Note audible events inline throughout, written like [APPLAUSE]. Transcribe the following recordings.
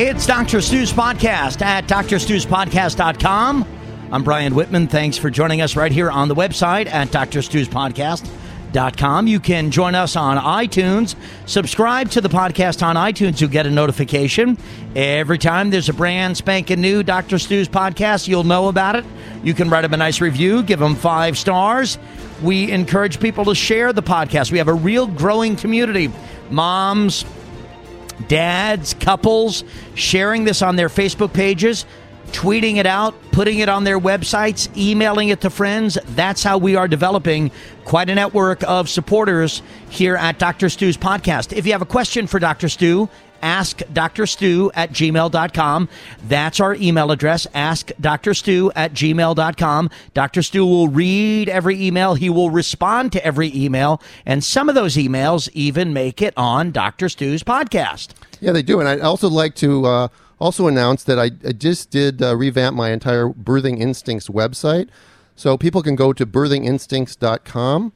It's Dr. Stu's podcast at drstuspodcast.com. I'm Brian Whitman. Thanks for joining us right here on the website at drstuspodcast.com. You can join us on iTunes. Subscribe to the podcast on iTunes. You'll get a notification. Every time there's a brand spanking new Dr. Stu's podcast, you'll know about it. You can write them a nice review, give them five stars. We encourage people to share the podcast. We have a real growing community. Moms, dads, couples sharing this on their Facebook pages, tweeting it out, putting it on their websites, emailing it to friends. That's how we are developing quite a network of supporters here at Dr. Stu's podcast. If you have a question for Dr. Stu, ask Dr. Stu at gmail.com. That's our email address. Ask Dr. Stu at gmail.com. Dr. Stu will read every email. He will respond to every email. And some of those emails even make it on Dr. Stu's podcast. Yeah, they do. And I'd also like to uh, also announce that I, I just did uh, revamp my entire Birthing Instincts website. So people can go to birthinginstincts.com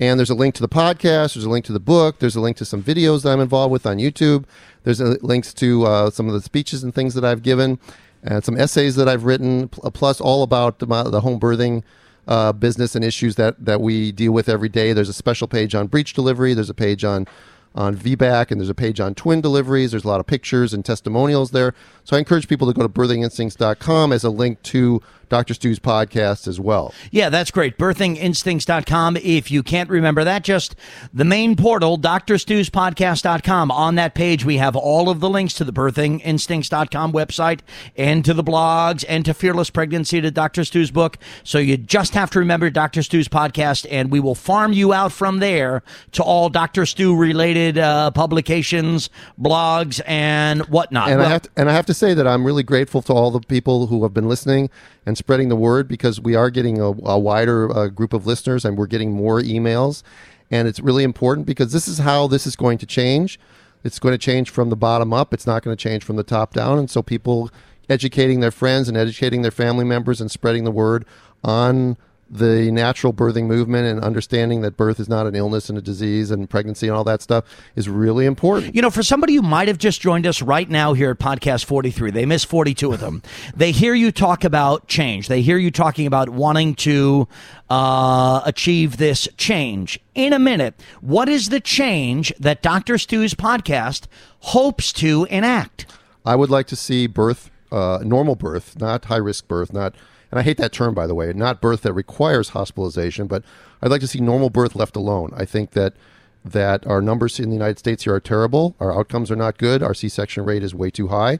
and there's a link to the podcast, there's a link to the book, there's a link to some videos that I'm involved with on YouTube, there's a, links to uh, some of the speeches and things that I've given, and some essays that I've written, plus all about the, the home birthing uh, business and issues that, that we deal with every day. There's a special page on breech delivery, there's a page on on VBAC, and there's a page on twin deliveries. There's a lot of pictures and testimonials there. So I encourage people to go to birthinginstincts.com as a link to Dr. Stu's podcast as well. Yeah, that's great. Birthinginstincts.com. If you can't remember that, just the main portal, drstuspodcast.com. On that page, we have all of the links to the birthinginstincts.com website and to the blogs and to Fearless Pregnancy to Dr. Stu's book. So you just have to remember Dr. Stu's podcast, and we will farm you out from there to all Dr. Stu related uh, publications, blogs, and whatnot. And, well, I have to, and I have to say that I'm really grateful to all the people who have been listening and spreading the word because we are getting a, a wider uh, group of listeners and we're getting more emails. And it's really important because this is how this is going to change. It's going to change from the bottom up. It's not going to change from the top down. And so people educating their friends and educating their family members and spreading the word on the natural birthing movement and understanding that birth is not an illness and a disease and pregnancy and all that stuff is really important. You know, for somebody who might have just joined us right now here at Podcast 43, they missed 42 of them. [LAUGHS] they hear you talk about change. They hear you talking about wanting to uh, achieve this change. In a minute, what is the change that Dr. Stu's podcast hopes to enact? I would like to see birth, uh, normal birth, not high risk birth, not and I hate that term, by the way, not birth that requires hospitalization, but I'd like to see normal birth left alone. I think that that our numbers in the United States here are terrible. Our outcomes are not good. Our C-section rate is way too high,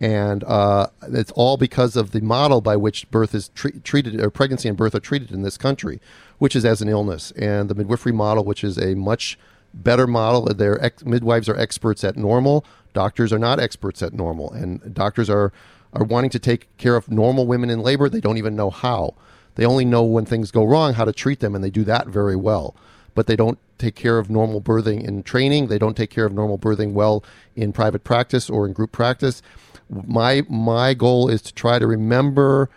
and uh, it's all because of the model by which birth is tre- treated, or pregnancy and birth are treated in this country, which is as an illness, and the midwifery model, which is a much better model. Their ex- midwives are experts at normal. Doctors are not experts at normal, and doctors are are wanting to take care of normal women in labor. They don't even know how. They only know when things go wrong how to treat them, and they do that very well. But they don't take care of normal birthing in training. They don't take care of normal birthing well in private practice or in group practice. My my goal is to try to remember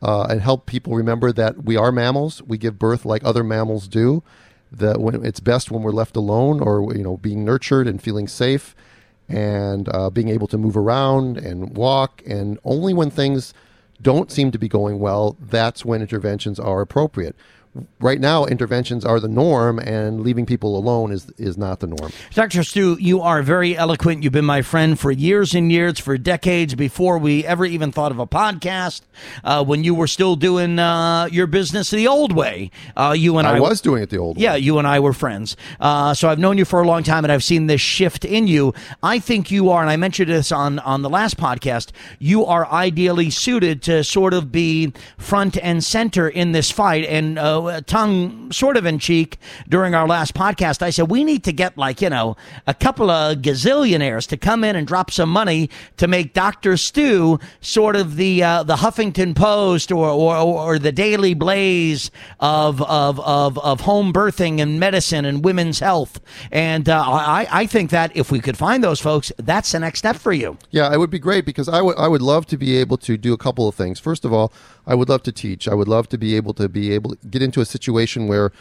uh, and help people remember that we are mammals. We give birth like other mammals do. That when it's best when we're left alone or you know being nurtured and feeling safe and uh, being able to move around and walk. And only when things don't seem to be going well, that's when interventions are appropriate right now interventions are the norm and leaving people alone is is not the norm. Dr. Stu, you are very eloquent. You've been my friend for years and years, for decades before we ever even thought of a podcast. Uh, when you were still doing uh, your business the old way, uh, you and I, I was doing it the old yeah, way. Yeah, you and I were friends. Uh, so I've known you for a long time, and I've seen this shift in you. I think you are, and I mentioned this on on the last podcast. You are ideally suited to sort of be front and center in this fight, and uh, tongue sort of in cheek during our last podcast. I said, we need to get like, you know, a couple of gazillionaires to come in and drop some money to make Dr. Stu sort of the, uh, the Huffington Post or, or, or the Daily Blaze of, of, of, of home birthing and medicine and women's health. And uh, I, I think that if we could find those folks, that's the next step for you. Yeah, it would be great because I would I would love to be able to do a couple of things. First of all, I would love to teach. I would love to be able to be able to get into a situation where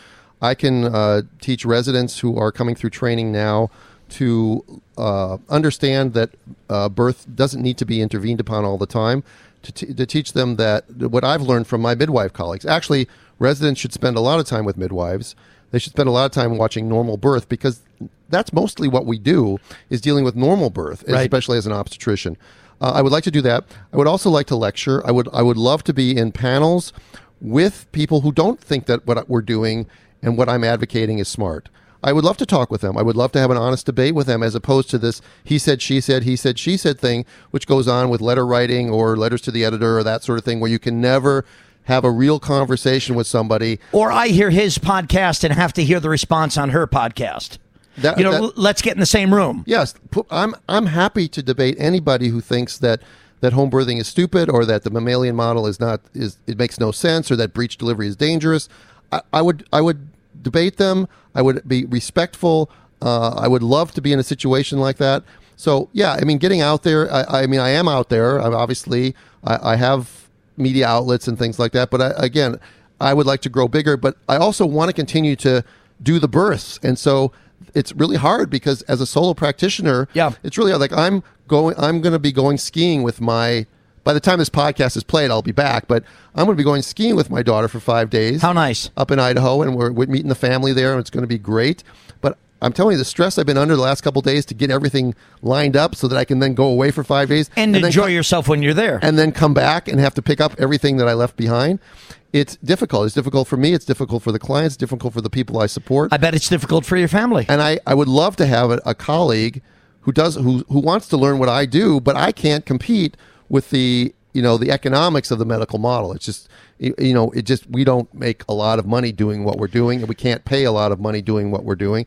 I can uh, teach residents who are coming through training now to uh, understand that uh, birth doesn't need to be intervened upon all the time. To, t- to teach them that what I've learned from my midwife colleagues. Actually, residents should spend a lot of time with midwives. They should spend a lot of time watching normal birth because that's mostly what we do is dealing with normal birth, Right. especially as an obstetrician. Uh, I would like to do that. I would also like to lecture. I would I would love to be in panels with people who don't think that what we're doing and what I'm advocating is smart. I would love to talk with them. I would love to have an honest debate with them as opposed to this he said, she said, he said, she said thing, which goes on with letter writing or letters to the editor or that sort of thing, where you can never have a real conversation with somebody. Or I hear his podcast and have to hear the response on her podcast. That- you know, that- let's get in the same room. Yes, I'm I'm happy to debate anybody who thinks that that home birthing is stupid or that the mammalian model is not is it makes no sense or that breech delivery is dangerous. I, I would I would debate them. I would be respectful. Uh, I would love to be in a situation like that. So yeah, I mean, getting out there. I, I mean, I am out there. I'm obviously, I, I have media outlets and things like that. But I, again, I would like to grow bigger. But I also want to continue to do the births, and so it's really hard because as a solo practitioner, Yeah. it's really hard. like I'm going. I'm going to be going skiing with my. By the time this podcast is played, I'll be back. But I'm going to be going skiing with my daughter for five days How nice. up in Idaho, and we're, we're meeting the family there, and it's going to be great. I'm telling you, the stress I've been under the last couple days to get everything lined up so that I can then go away for five days And, then enjoy yourself when you're there. and then come back and have to pick up everything that I left behind. It's difficult. It's difficult for me. It's difficult for the clients. It's difficult for the people I support. I bet it's difficult for your family. and I, I would love to have a, a colleague who does who who wants to learn what I do, but I can't compete with the you know the economics of the medical model. It's just you know it just we don't make a lot of money doing what we're doing, and we can't pay a lot of money doing what we're doing,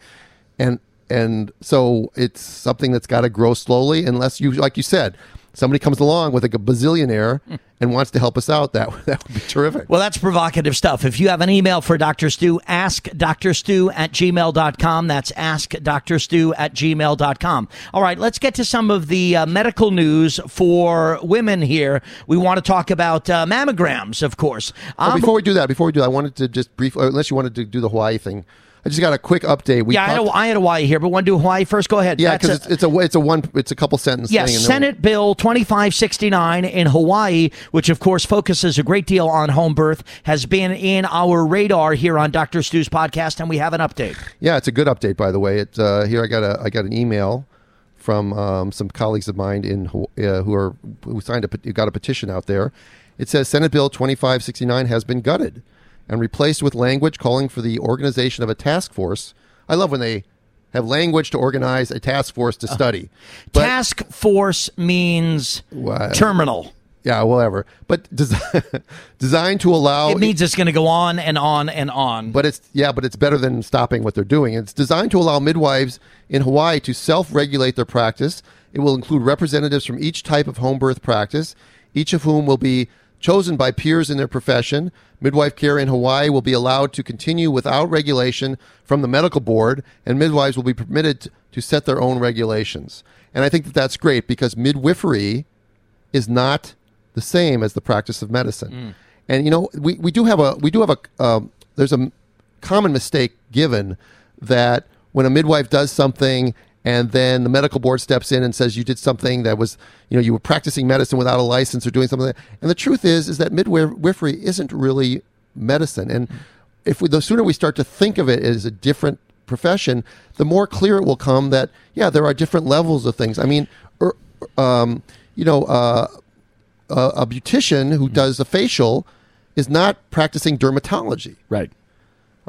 and and so it's something that's got to grow slowly, unless you like you said. Somebody comes along with like a bazillionaire and wants to help us out. That [LAUGHS] that would be terrific. Well, that's provocative stuff. If you have an email for Dr. Stu, ask Dr. Stu at gmail.com. That's ask Dr. Stu at gmail.com. All right, let's get to some of the uh, medical news for women here. We want to talk about uh, mammograms, of course. Um, before we do that, before we do that, I wanted to just briefly, unless you wanted to do the Hawaii thing, I just got a quick update. We yeah, I had, a, talked- I had Hawaii here, but want to do Hawaii first? Go ahead. yeah, because it's, it's a it's a one it's a couple sentence Yes, thing. and then- Senate Bill 2569 in Hawaii, which of course focuses a great deal on home birth, has been in our radar here on Dr. Stu's podcast, and we have an update. Yeah, it's a good update, by the way. It uh, here I got a I got an email from um, some colleagues of mine in uh, who are who signed a who got a petition out there. It says Senate Bill 2569 has been gutted and replaced with language calling for the organization of a task force. I love when they have language to organize a task force to uh, study. But- Task force means terminal. yeah, whatever. But desi- [LAUGHS] designed to allow It means it's going to go on and on and on. but it's yeah, but it's better than stopping what they're doing. It's designed to allow midwives in Hawaii to self-regulate their practice. It will include representatives from each type of home birth practice, each of whom will be chosen by peers in their profession. Midwife care in Hawaii will be allowed to continue without regulation from the medical board, and midwives will be permitted to- set their own regulations. And I think that that's great because midwifery is not the same as the practice of medicine. And you know, we, we do have a we do have a um, there's a common mistake given that when a midwife does something and then the medical board steps in and says you did something that was you know you were practicing medicine without a license or doing something and the truth is is that midwifery isn't really medicine and if we, the sooner we start to think of it as a different profession the more clear it will come that yeah there are different levels of things i mean er, um, you know uh, a, a beautician who does a facial is not practicing dermatology. right.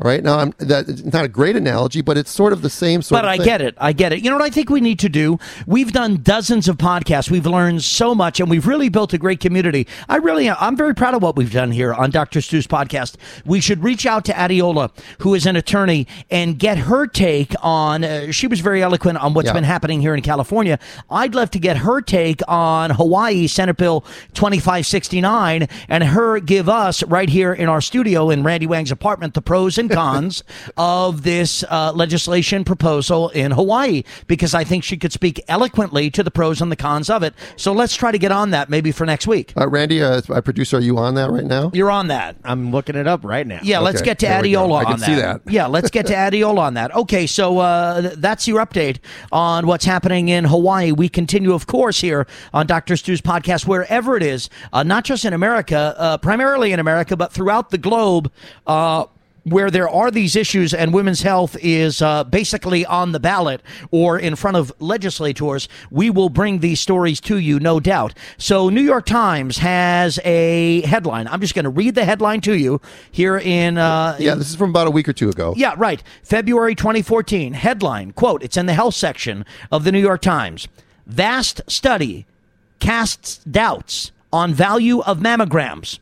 All right. Now, I'm, that it's not a great analogy, but it's sort of the same sort But I get it. I get it. You know what I think we need to do? We've done dozens of podcasts. We've learned so much, and we've really built a great community. I really, I'm very proud of what we've done here on Dr. Stu's podcast. We should reach out to Adiola, who is an attorney, and get her take on. Uh, she was very eloquent on what's Yeah. been happening here in California. I'd love to get her take on Hawaii Senate Bill 2569, and her give us right here in our studio in Randy Wang's apartment the pros and cons of this uh, legislation proposal in Hawaii because I think she could speak eloquently to the pros and the cons of it. So let's try to get on that maybe for next week. Uh, Randy, uh, our producer, are you on that right now? You're on that. I'm looking it up right now. Yeah, let's get to there we. Adiola I can on that. see that. Yeah, let's get to [LAUGHS] Adiola on that. Okay, so uh, that's your update on what's happening in Hawaii. We continue, of course, here on Dr. Stu's podcast, wherever it is, uh, not just in America, uh, primarily in America, but throughout the globe. Where there are these issues and women's health is uh, basically on the ballot or in front of legislators, we will bring these stories to you, no doubt. So, New York Times has a headline. I'm just going to read the headline to you here in. Uh, Yeah, this is from about a week or two ago. yeah, right. February 2014. Headline quote, it's in the health section of the New York Times. Vast study casts doubts on value of mammograms.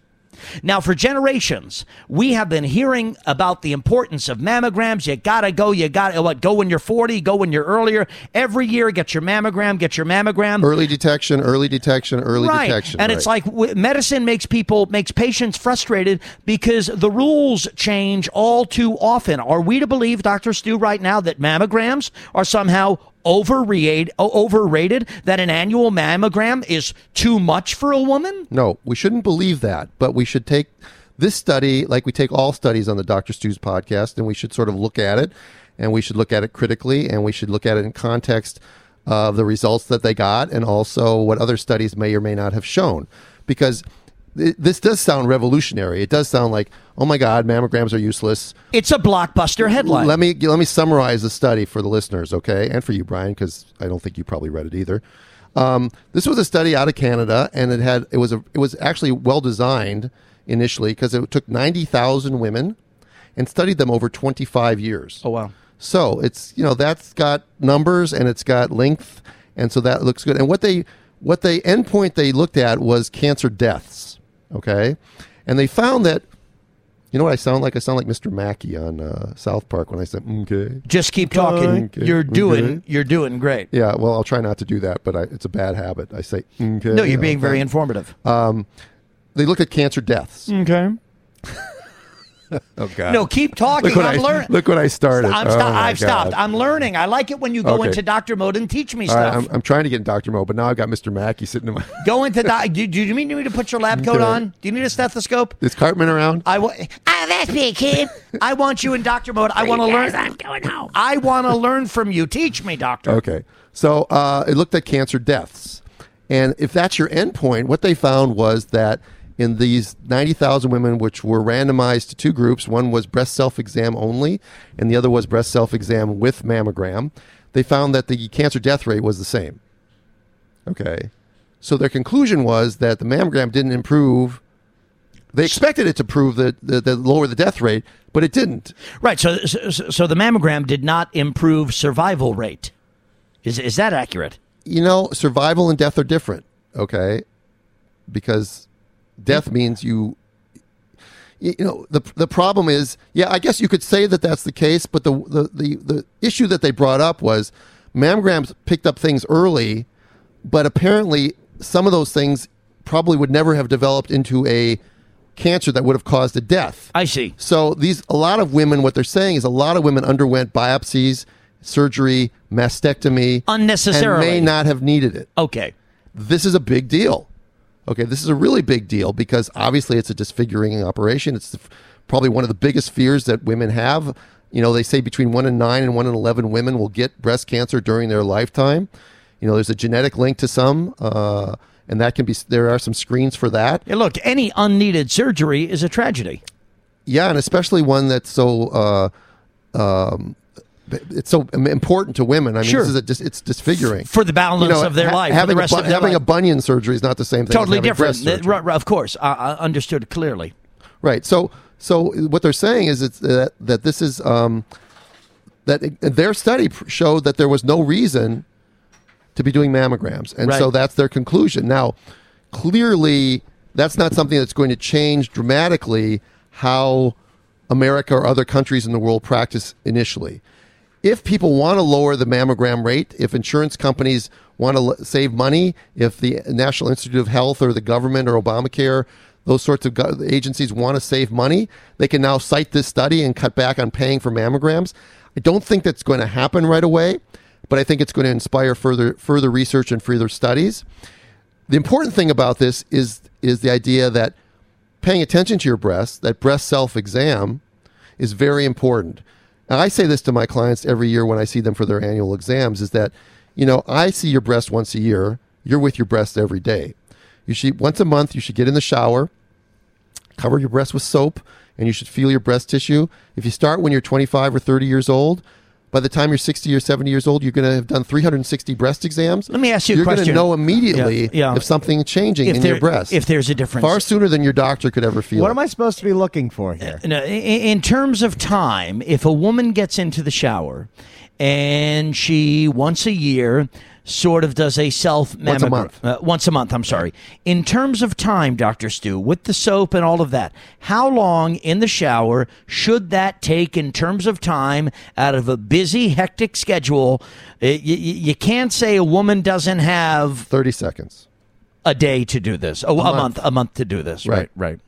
Now, for generations, we have been hearing about the importance of mammograms. You gotta go. You gotta what? Go when you're 40. Go when you're earlier. Every year, get your mammogram. Get your mammogram. Early detection, early detection, early right. detection. And it's like w- medicine makes people makes patients frustrated because the rules change all too often. Are we to believe, Doctor Stu, right now that mammograms are somehow overrated? Overrated? That an annual mammogram is too much for a woman? No, we shouldn't believe that, but we should take this study, like we take all studies on the Dr. Stu's podcast, and we should sort of look at it, and we should look at it critically, and we should look at it in context of the results that they got, and also what other studies may or may not have shown. Because th- this does sound revolutionary. It does sound like, oh my God, mammograms are useless. It's a blockbuster headline. Let me let me summarize the study for the listeners, okay, and for you, Brian, because I don't think you probably read it either. Um, this was a study out of Canada, and it had it was a it was actually well designed initially because it took ninety thousand women and studied them over twenty five years. oh wow. So it's you know that's got numbers and it's got length, and so that looks good. And what they what they endpoint they looked at was cancer deaths. Okay, and they found that you know what I sound like? I sound like Mr. Mackey on uh, South Park when I said okay. Just keep talking. Okay. You're doing. Okay. You're doing great. Yeah, well, I'll try not to do that, but I, it's a bad habit. I say okay. No, you're being okay. very informative. They looked at cancer deaths. okay. [LAUGHS] [LAUGHS] Oh God! No, keep talking. look what I'm I learning. look what I started. I'm Oh, sto- my I've stopped. I'm learning. I like it when you go Okay. into doctor mode and teach me All right, stuff. I'm, I'm trying to get in Doctor Mode, but now I've got Mr. Mackey sitting in my. [LAUGHS] Go into doc. Do, you mean do you need me to put your lab coat Okay. on? Do you need a stethoscope? Is Cartman around? I want. Ah, that's me, kid. I want you in doctor mode. I want to learn. I'm going home. I want to learn from you. Teach me, doctor. Okay. So uh, it looked at cancer deaths. And if that's your endpoint, what they found was that in these 90,000 women, which were randomized to two groups, one was breast self exam only, and the other was breast self exam with mammogram, they found that the cancer death rate was the same. Okay. So their conclusion was that the mammogram didn't improve. They expected it to prove that, that, that lower the death rate, but it didn't. Right. So, so, so the mammogram did not improve survival rate. Is is that accurate? you know, survival and death are different, okay? Because death means you you know the the problem is yeah i guess you could say that that's the case but the the the, the issue that they brought up was mammograms picked up things early but apparently some of those things probably would never have developed into a cancer that would have caused a death I see. so these a lot of women what they're saying is a lot of women underwent biopsies surgery mastectomy Unnecessarily. and may not have needed it Okay. this is a big deal. Okay, this is a really big deal because obviously it's a disfiguring operation. It's the, probably one of the biggest fears that women have. You know, they say between one in nine and one in 11 women will get breast cancer during their lifetime. You know, there's a genetic link to some, uh, and that can be, there are some screens for that. Hey, look, any unneeded surgery is a tragedy. Yeah, and especially one that's so, uh, um, it's so important to women. I mean, Sure. this is dis- it's disfiguring. For the balance of their ha- life, Having, the rest a, bu- having a bunion surgery is not the same thing. Totally different. Uh, right, of course. I, I understood clearly. Right. So so what they're saying is it's that that this is um, that it- their study showed that there was no reason to be doing mammograms, and so that's their conclusion. Now, clearly, that's not something that's going to change dramatically how America or other countries in the world practice initially. If people want to lower the mammogram rate, if insurance companies want to l- save money, if the National Institute of Health or the government or Obamacare, those sorts of go- agencies want to save money, they can now cite this study and cut back on paying for mammograms. I don't think that's going to happen right away, but I think it's going to inspire further further research and further studies. The important thing about this is is the idea that paying attention to your breasts, that breast self exam, is very important. I say this to my clients every year when I see them for their annual exams: is that you know I see your breast once a year. You're with your breast every day. You should once a month. You should get in the shower, cover your breast with soap, and you should feel your breast tissue. If you start when you're 25 or 30 years old, by the time you're 60 or 70 years old, you're going to have done 360 breast exams. Let me ask you a question. you're going to know immediately Yeah, yeah. if something's changing If in there- your breast. if there's a difference. Far sooner than your doctor could ever feel What it. am I supposed to be looking for here? Uh, no, i- in terms of time, if a woman gets into the shower and she once a year sort of does a self Once a month. uh, once a month, I'm sorry. In terms of time, Dr. Stu, with the soap and all of that, how long in the shower should that take in terms of time out of a busy, hectic schedule? Uh, y- y- you can't say a woman doesn't have 30 seconds. a day to do this. Oh, a, month. month. a month to do this. Right, Right. right.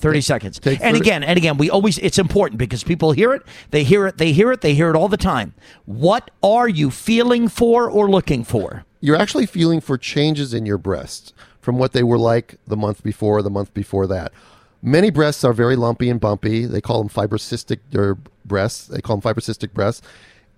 30 seconds. take and 30 again, and again, we always it's important because people hear it, they hear it, they hear it, they hear it all the time. What are you feeling for or looking for? You're actually feeling for changes in your breasts from what they were like the month before or the month before that. Many breasts are very lumpy and bumpy. They call them fibrocystic breasts. They call them fibrocystic breasts.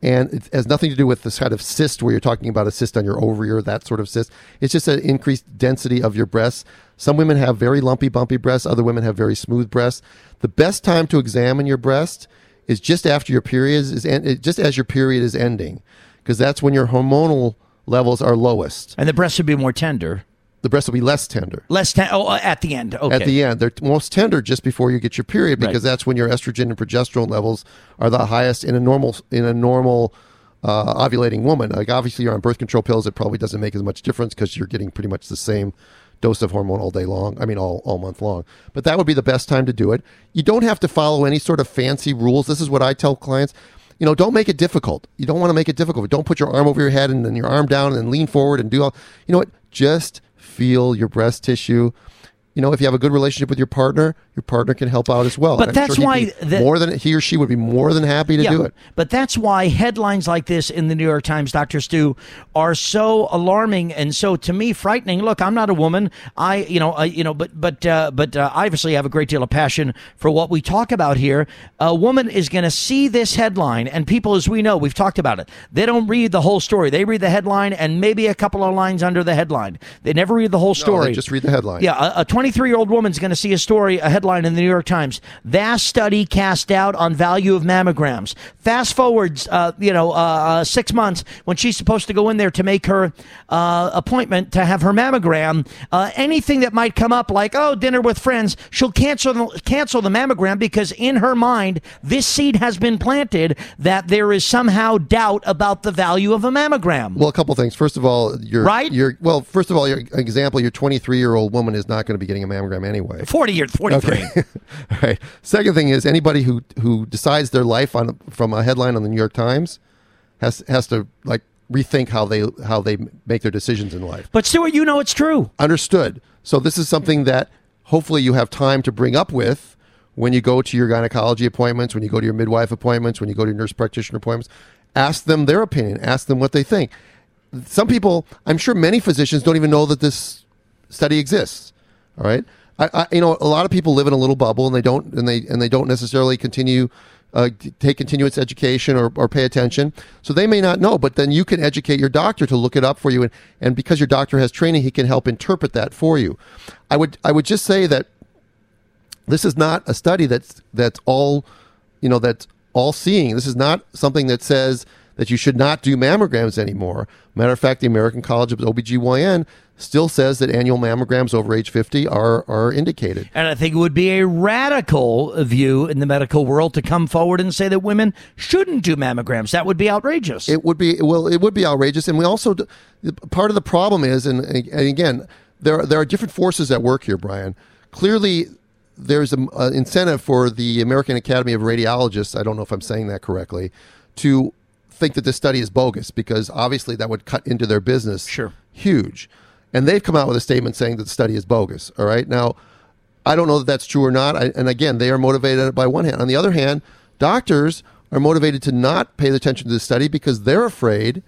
And it has nothing to do with this kind of cyst where you're talking about a cyst on your ovary or that sort of cyst. It's just an increased density of your breasts. Some women have very lumpy, bumpy breasts. Other women have very smooth breasts. The best time to examine your breast is just after your period is en- just as your period is ending, because that's when your hormonal levels are lowest. And the breast would be more tender. The breast will be less tender. Less ten- oh, uh, at the end. Okay. At the end, they're most tender just before you get your period because Right. that's when your estrogen and progesterone levels are the highest in a normal in a normal uh, ovulating woman. Like obviously, you're on birth control pills. It probably doesn't make as much difference because you're getting pretty much the same dose of hormone all day long. I mean, all all month long. But that would be the best time to do it. You don't have to follow any sort of fancy rules. This is what I tell clients. You know, don't make it difficult. You don't want to make it difficult. Don't put your arm over your head and then your arm down and then lean forward and do all. You know what? Just feel your breast tissue. You know, if you have a good relationship with your partner, your partner can help out as well. But I'm that's he'd why the- more than he or she would be more than happy to yeah, do it. But that's why headlines like this in the New York Times, Dr. Stu, are so alarming and so to me frightening. Look, I'm not a woman. I, you know, uh, you know, but but uh, but uh, I obviously have a great deal of passion for what we talk about here. A woman is going to see this headline, and people, as we know, we've talked about it. They don't read the whole story. They read the headline and maybe a couple of lines under the headline. They never read the whole story. just read the headline. Yeah, a 23 year old woman's going to see a story, a headline in the New York Times. Vast study cast doubt on value of mammograms. Fast forwards, uh, you know, uh, uh, six months when she's supposed to go in there to make her uh, appointment to have her mammogram. Uh, anything that might come up, like oh, dinner with friends, she'll cancel the, cancel the mammogram because in her mind, this seed has been planted that there is somehow doubt about the value of a mammogram. Well, a couple things. First of all, your Right? Your well, first of all, your example, your 23 year old woman is not going to be getting a mammogram anyway. 40 years, 43. All [LAUGHS] right. Second thing is anybody who who decides their life on from a headline on the New York Times has has to like rethink how they how they make their decisions in life. But Stuart, you know it's true. Understood. So this is something that hopefully you have time to bring up with when you go to your gynecology appointments, when you go to your midwife appointments, when you go to your nurse practitioner appointments. Ask them their opinion. Ask them what they think. Some people, I'm sure many physicians don't even know that this study exists. All right. I, I, you know, a lot of people live in a little bubble, and they don't, and they, and they don't necessarily continue, uh, take continuous education or, or pay attention. So they may not know, but then you can educate your doctor to look it up for you, and, and because your doctor has training, he can help interpret that for you. I would, I would just say that this is not a study that's that's all, you know, that's all seeing. This is not something that says that you should not do mammograms anymore. Matter of fact, the American College of OBGYN still says that annual mammograms over age 50 are are indicated. And I think it would be a radical view in the medical world to come forward and say that women shouldn't do mammograms. That would be outrageous. It would be well. It would be outrageous, and we also part of the problem is, and, and again, there are, there are different forces at work here, Brian. Clearly, there's an incentive for the American Academy of Radiologists. I don't know if I'm saying that correctly, to think that this study is bogus because obviously that would cut into their business. Sure. huge, and they've come out with a statement saying that the study is bogus. All right, now I don't know that that's true or not. I, and again, they are motivated by one hand. On the other hand, doctors are motivated to not pay attention to the study because they're afraid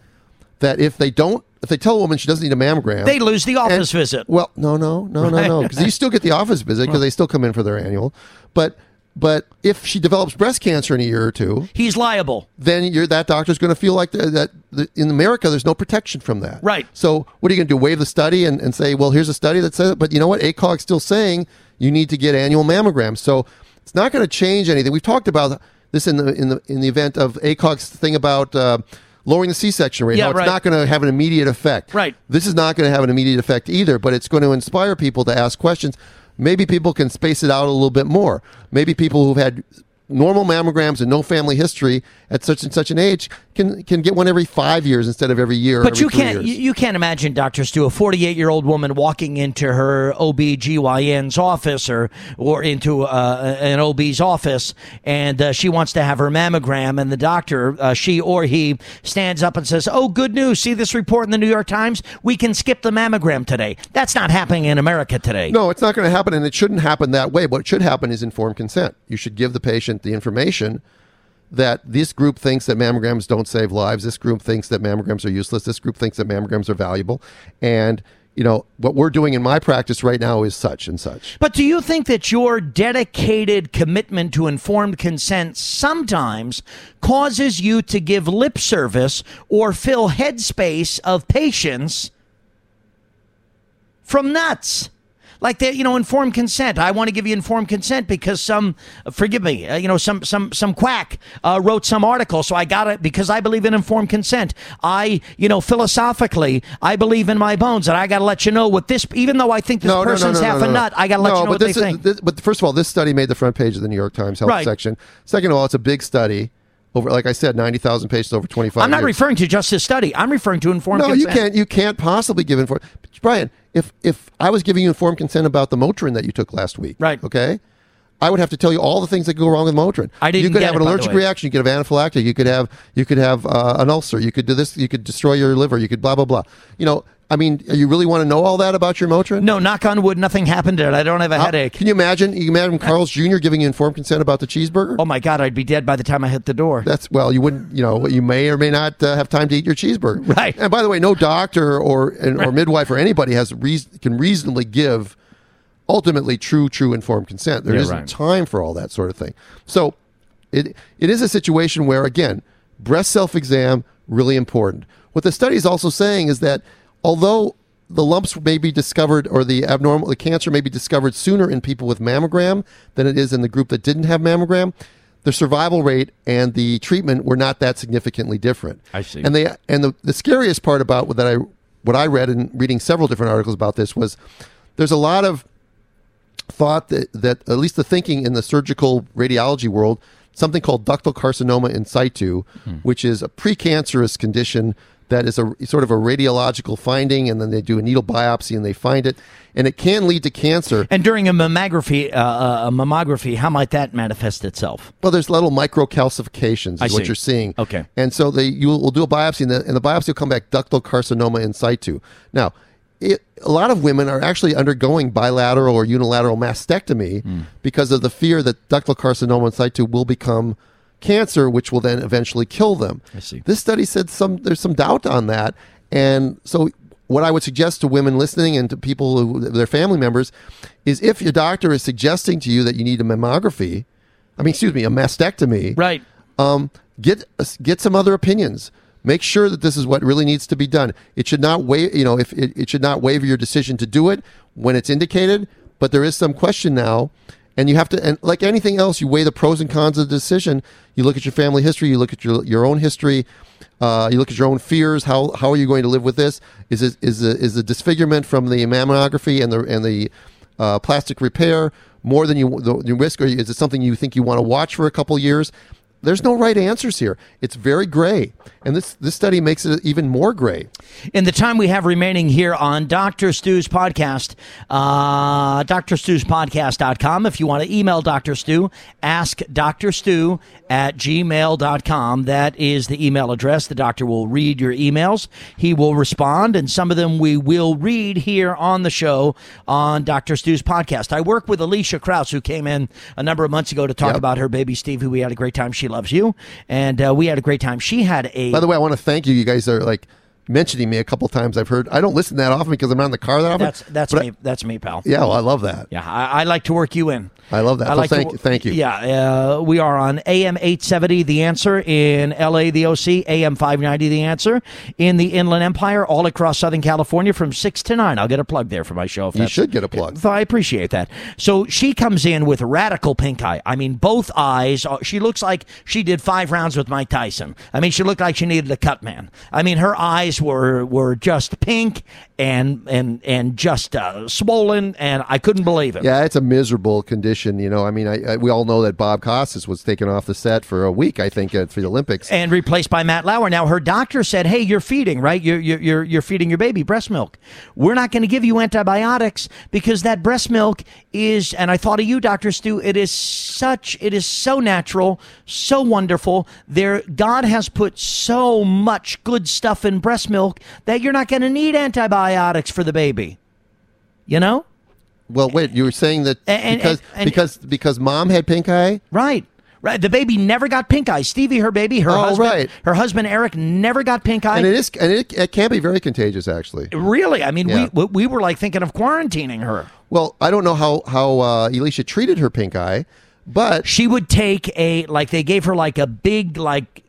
that if they don't, if they tell a woman she doesn't need a mammogram, They lose the office and- visit. Well, no, no, no, no, no, [LAUGHS] because you still get the office visit because they still come in for their annual. But but if she develops breast cancer in a year or two, He's liable. then you're, that doctor's going to feel like that, in America there's no protection from that. Right. So what are you going to do? Waive the study and, and say, well, here's a study that says it, but you know what? ACOG's still saying you need to get annual mammograms. So it's not going to change anything. We've talked about this in the in the in the event of ACOG's thing about. Uh, Lowering the C-section rate, Yeah, how it's right. not going to have an immediate effect. Right. This is not going to have an immediate effect either, but it's going to inspire people to ask questions. Maybe people can space it out a little bit more. Maybe people who've had normal mammograms and no family history at such and such an age can can get one every five years instead of every year. But every you can't you, you can't imagine, Doctor Stu, a 48 year old woman walking into her OBGYN's office or or into uh, an OB's office, and uh, she wants to have her mammogram, and the doctor, uh, she or he, stands up and says, "Oh, good news! See this report in the New York Times? We can skip the mammogram today." That's not happening in America today. No, it's not going to happen, and it shouldn't happen that way. What should happen is informed consent. You should give the patient the information that this group thinks that mammograms don't save lives. This group thinks that mammograms are useless. This group thinks that mammograms are valuable. And, you know, what we're doing in my practice right now is such and such. But do you think that your dedicated commitment to informed consent sometimes causes you to give lip service or fill headspace of patients from nuts? Like that, you know, informed consent. I want to give you informed consent because some, forgive me, uh, you know, some some some quack uh, wrote some article, so I got it because I believe in informed consent. I, you know, philosophically, I believe in my bones, and I got to let you know what this. Even though I think this person's half a nut, I got to let you know but what they is- think. this- but first of all, this study made the front page of the New York Times health Right. section. Second of all, it's a big study. Over, like I said, ninety thousand patients over twenty five. I'm not referring to just this study. I'm referring to informed consent No, consent. you can't. You can't possibly give informed. Brian, if if I was giving you informed consent about the Motrin that you took last week, Right. Okay, I would have to tell you all the things that could go wrong with Motrin. I didn't You could have it, an allergic reaction. You could have anaphylactic. You could have you could have uh, an ulcer. You could do this. You could destroy your liver. You could blah blah blah. You know, I mean, you really want to know all that about your Motrin? No, knock on wood, nothing happened to it. I don't have a How- headache. Can you imagine? You imagine Carl's Jr. giving you informed consent about the cheeseburger? Oh my God, I'd be dead by the time I hit the door. That's well, you wouldn't, you know, you may or may not uh, have time to eat your cheeseburger. [LAUGHS] Right. And by the way, no doctor or and, or midwife or anybody has reason, can reasonably give ultimately true, true informed consent. There Yeah, not right. time for all that sort of thing. So it it is a situation where again, breast self exam really important. What the study is also saying is that although the lumps may be discovered or the abnormal the cancer may be discovered sooner in people with mammogram than it is in the group that didn't have mammogram the survival rate and the treatment were not that significantly different I see. and they and the, the scariest part about what that i what i read in reading several different articles about this was there's a lot of thought that, that at least the thinking in the surgical radiology world, something called ductal carcinoma in situ, hmm. which is a precancerous condition that is a sort of a radiological finding, and then they do a needle biopsy and they find it, and it can lead to cancer. And during a mammography, uh, uh, a mammography, how might that manifest itself? Well, there's little microcalcifications, is I what see. you're seeing. Okay. And so they you will do a biopsy, and the, and the biopsy will come back ductal carcinoma in situ. Now, it, a lot of women are actually undergoing bilateral or unilateral mastectomy Hmm. because of the fear that ductal carcinoma in situ will become cancer, which will then eventually kill them. I see. This study said some there's some doubt on that, and so what I would suggest to women listening and to people who their family members is if your doctor is suggesting to you that you need a mammography, I mean, excuse me, a mastectomy, Right. um, get get some other opinions. Make sure that this is what really needs to be done. It should not waive, you know, if it, it should not waiver your decision to do it when it's indicated. But there is some question now, and you have to, and like anything else, you weigh the pros and cons of the decision. You look at your family history. You look at your your own history. Uh, you look at your own fears. How how are you going to live with this? Is it is the is the disfigurement from the mammography and the and the uh, plastic repair more than you the, the risk, or is it something you think you want to watch for a couple years? There's no right answers here. It's very gray, and this this study makes it even more gray. In the time we have remaining here on Dr. Stu's podcast, uh, drstuspodcast.com. If you want to email Dr. Stu, ask Dr. Stu at gmail.com. That is the email address. The doctor will read your emails. He will respond, and some of them we will read here on the show on Dr. Stu's podcast. I work with Alicia Krause, who came in a number of months ago to talk Yep. about her baby Steve, who we had a great time. She loves you, and uh, we had a great time. She had a By the way, I want to thank you. You guys are like mentioning me a couple times. I've heard. I don't listen that often because I'm not in the car that often. that's that's but I- me. that's me, pal. yeah, well, I love that. Yeah, I, I like to work you in. I love that. I So like to thank- wo- thank you. Yeah, uh, we are on AM 870, The Answer in LA, the OC, AM 590, The Answer in the Inland Empire, all across Southern California from 6 to 9. I'll get a plug there for my show. If You should get a plug. I appreciate that. So she comes in with radical pink eye. I mean, both eyes. Are, she looks like she did five rounds with Mike Tyson. I mean, she looked like she needed a cut man. I mean, her eyes were were just pink and and and just uh, swollen, and I couldn't believe it. Yeah, it's a miserable condition. You know, I mean, I, I, we all know that Bob Costas was taken off the set for a week. I think uh, for the Olympics. and replaced by Matt Lauer. Now her doctor said, "Hey, you're feeding, right? You're you're you're, you're feeding your baby breast milk. We're not going to give you antibiotics because that breast milk is." And I thought of you, Doctor Stu. It is such, it is so natural, so wonderful. There, God has put so much good stuff in breast milk that you're not going to need antibiotics for the baby. You know, well, wait, you were saying that And- because and- and- because because mom had pink eye. right? Right. The baby never got pink eye. Stevie, her baby, her Oh, husband, right. her husband Eric never got pink eye. And it is, and it, it can be very contagious, actually. Really? I mean, Yeah. we we were like thinking of quarantining her. Well, I don't know how how uh, Alicia treated her pink eye, but She would take a like they gave her like a big like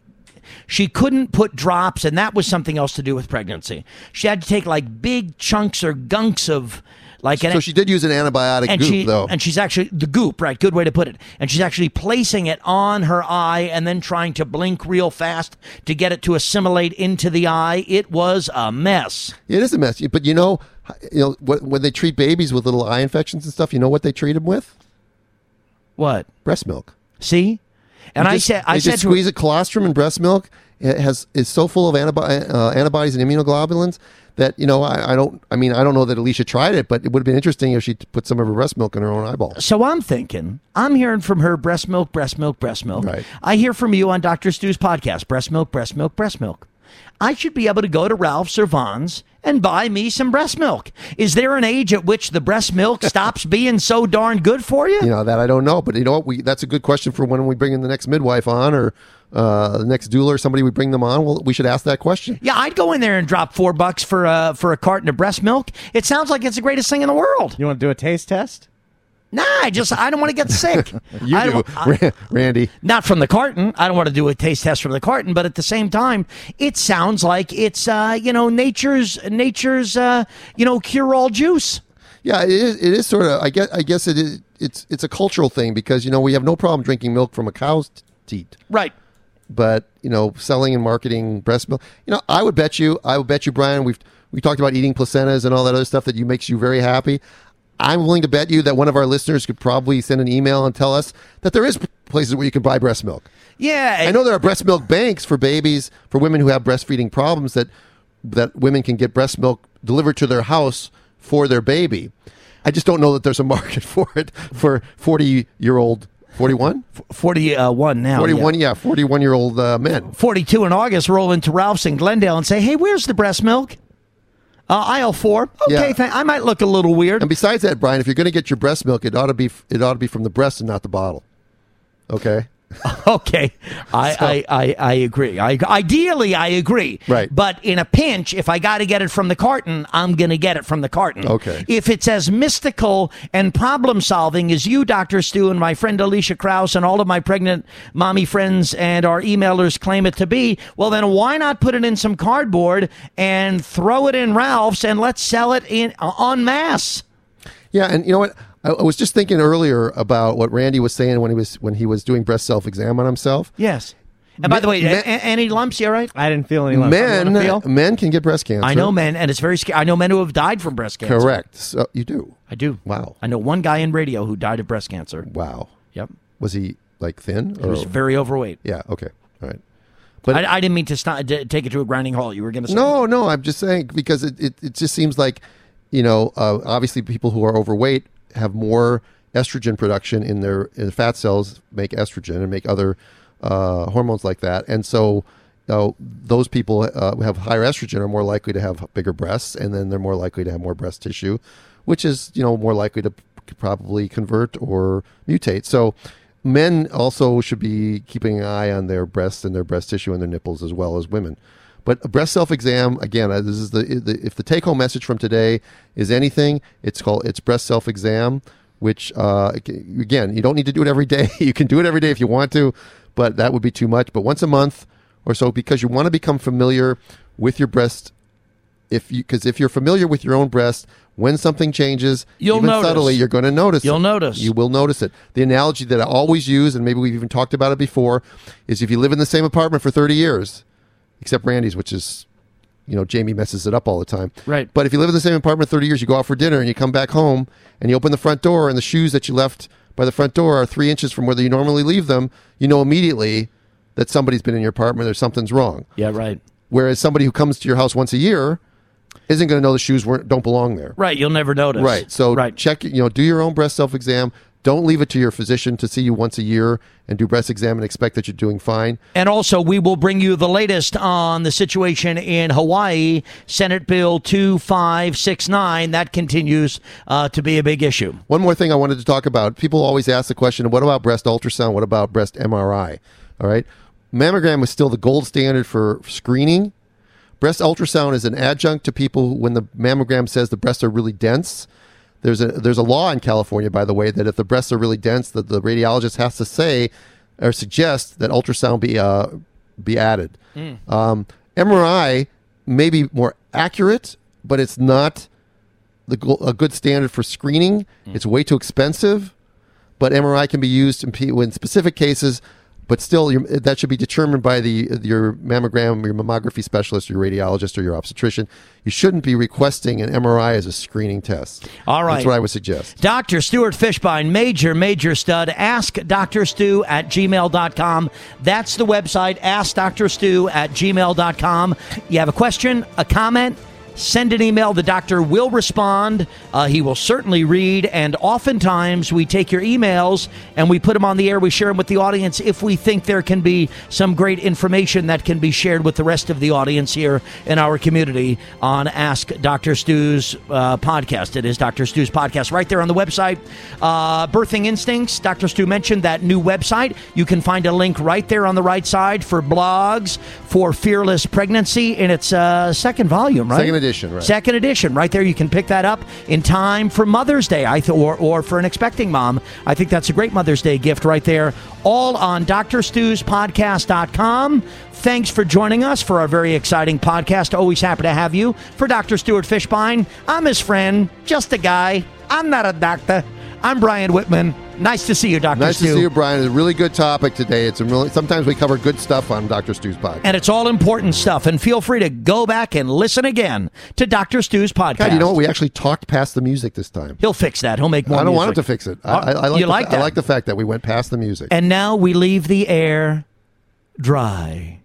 she couldn't put drops and that was something else to do with pregnancy. She had to take like big chunks or gunks of like an so she did use an antibiotic and goop, she though. and she's actually the goop, right? Good way to put it. And she's actually placing it on her eye and then trying to blink real fast to get it to assimilate into the eye. It was a mess. it is a mess, but you know, you know when they treat babies with little eye infections and stuff, you know what they treat them with? What? Breast milk. See? And They I just- said I said just to her, squeeze a colostrum in breast milk. It has is so full of antibi- uh, antibodies and immunoglobulins that you know I, I don't. I mean, I don't know that Alicia tried it, but it would have been interesting if she put some of her breast milk in her own eyeball. So I'm thinking, I'm hearing from her breast milk, breast milk, breast milk. Right. I hear from you on Dr. Stu's podcast, breast milk, breast milk, breast milk. I should be able to go to Ralph's or Vons and buy me some breast milk. Is there an age at which the breast milk [LAUGHS] stops being so darn good for you? You know that I don't know, but you know what? We that's a good question for when we bring in the next midwife on or uh, the next doula or somebody we bring them on. Well, we should ask that question. Yeah, I'd go in there and drop four bucks for a for a carton of breast milk. It sounds like it's the greatest thing in the world. You want to do a taste test? Nah, I just I don't want to get sick. [LAUGHS] You I do, I- Randy. not from the carton. I don't want to do a taste test from the carton, but at the same time, it sounds like it's uh, you know nature's nature's uh, you know cure all juice. Yeah, it is. It is sort of. I guess. I guess it is. It's it's a cultural thing because you know we have no problem drinking milk from a cow's teat. Right. but you know, selling and marketing breast milk. You know, I would bet you, I would bet you, Brian. We've we talked about eating placentas and all that other stuff that you makes you very happy. I'm willing to bet you that one of our listeners could probably send an email and tell us that there is places where you can buy breast milk. Yeah. I know there are breast milk banks for babies for women who have breastfeeding problems that that women can get breast milk delivered to their house for their baby. I just don't know that there's a market [LAUGHS] for it for 40 year old 41 Forty uh, now. 41 yeah. yeah 41 year old uh, men. Forty two in August. Roll into Ralph's in Glendale and say, "Hey, where's the breast milk?" Uh, aisle four. Okay, Yeah. th- I might look a little weird. And besides that, Brian, if you're going to get your breast milk, it ought to be it ought to be from the breast and not the bottle. Okay. [LAUGHS] Okay, I, I, I, I agree. I, ideally, I agree. Right. But in a pinch, if I got to get it from the carton, I'm going to get it from the carton. Okay. If it's as mystical and problem solving as you, Dr. Stu, and my friend Alicia Krause, and all of my pregnant mommy friends and our emailers claim it to be, well, then why not put it in some cardboard and throw it in Ralph's and let's sell it in uh, en masse? Yeah, and you know what? I, I was just thinking earlier about what Randy was saying when he was when he was doing breast self exam on himself. Yes. And by the way, Me- a- a- any lumps? You all right? I didn't feel any lumps. Men feel? men can get breast cancer. I know men, and it's very scary. I know men who have died from breast cancer. Correct. So you do. I do. Wow. I know one guy in radio who died of breast cancer. Wow. Yep. Was he like thin? He was very overweight. yeah. Okay. All right. But I, I didn't mean to stop, to take it to a grinding halt. You were going to say No, no, I'm just saying because it, it, it just seems like, you know, uh, obviously people who are overweight have more estrogen production in their in fat cells, make estrogen and make other uh, hormones like that, and so. Those people uh, who have higher estrogen are more likely to have bigger breasts, and then they're more likely to have more breast tissue, which is you know more likely to probably convert or mutate. So, men also should be keeping an eye on their breasts and their breast tissue and their nipples as well as women. But a breast self exam again. uh, This is the, the if the take home message from today is anything, it's called it's breast self exam. Which uh, again, you don't need to do it every day. [LAUGHS] you can do it every day if you want to, but that would be too much. But once a month or so, because you want to become familiar with your breast. If you because if you're familiar with your own breast, when something changes, You'll even notice. subtly, you're going to notice. You'll it. notice. You will notice it. The analogy that I always use, and maybe we've even talked about it before, is if you live in the same apartment for 30 years, except Randy's, which is, you know, Jamie messes it up all the time. Right. But if you live in the same apartment 30 years, you go out for dinner and you come back home and you open the front door and the shoes that you left by the front door are three inches from where you normally leave them, you know immediately that somebody's been in your apartment or something's wrong. Yeah, right. Whereas somebody who comes to your house once a year isn't going to know the shoes weren't, don't belong there. Right. You'll never notice. Right. So right. check, you know, do your own breast self exam. Don't leave it to your physician to see you once a year and do breast exam and expect that you're doing fine. And also, we will bring you the latest on the situation in Hawaii, Senate Bill 2569. That continues uh, to be a big issue. One more thing I wanted to talk about. People always ask the question, what about breast ultrasound? What about breast MRI? All right. Mammogram is still the gold standard for screening. Breast ultrasound is an adjunct to people when the mammogram says the breasts are really dense. There's a there's a law in California, by the way, that if the breasts are really dense, that the radiologist has to say or suggest that ultrasound be uh, be added. Um, MRI may be more accurate, but it's not the a good standard for screening. It's way too expensive, but MRI can be used in, in specific cases. But still, your, that should be determined by the your mammogram, your mammography specialist, your radiologist, or your obstetrician. You shouldn't be requesting an MRI as a screening test. All right. that's what I would suggest. Dr. Stuart Fischbein, major, major stud. Ask Dr. Stu at gmail.com. That's the website, Ask Dr. Stu at gmail.com. You have a question, a comment, send an email. The doctor will respond. Uh, he will certainly read. And oftentimes we take your emails and we put them on the air. We share them with the audience if we think there can be some great information that can be shared with the rest of the audience here in our community on Ask Dr. Stu's uh, podcast. It is Dr. Stu's podcast right there on the website. Uh, Birthing Instincts, Dr. Stu mentioned that new website. You can find a link right there on the right side for blogs for Fearless Pregnancy in its uh, second volume, right? Second edition, right. Second edition, right there. You can pick that up in time for Mother's Day, I th- or or for an expecting mom. I think that's a great Mother's Day gift right there. All on drstuspodcast.com. Thanks for joining us for our very exciting podcast. Always happy to have you. For Dr. Stuart Fischbein, I'm his friend, just a guy. I'm not a doctor. I'm Brian Whitman. Nice to see you, Dr. Stu. Nice Stu. to see you, Brian. It's a really good topic today. It's a really sometimes we cover good stuff on Dr. Stu's podcast. And it's all important stuff. And feel free to go back and listen again to Dr. Stu's podcast. God, you know what? We actually talked past the music this time. He'll fix that. He'll make more I don't want him to fix it. I, I, I like you the, like I like the fact that we went past the music. And now we leave the air dry.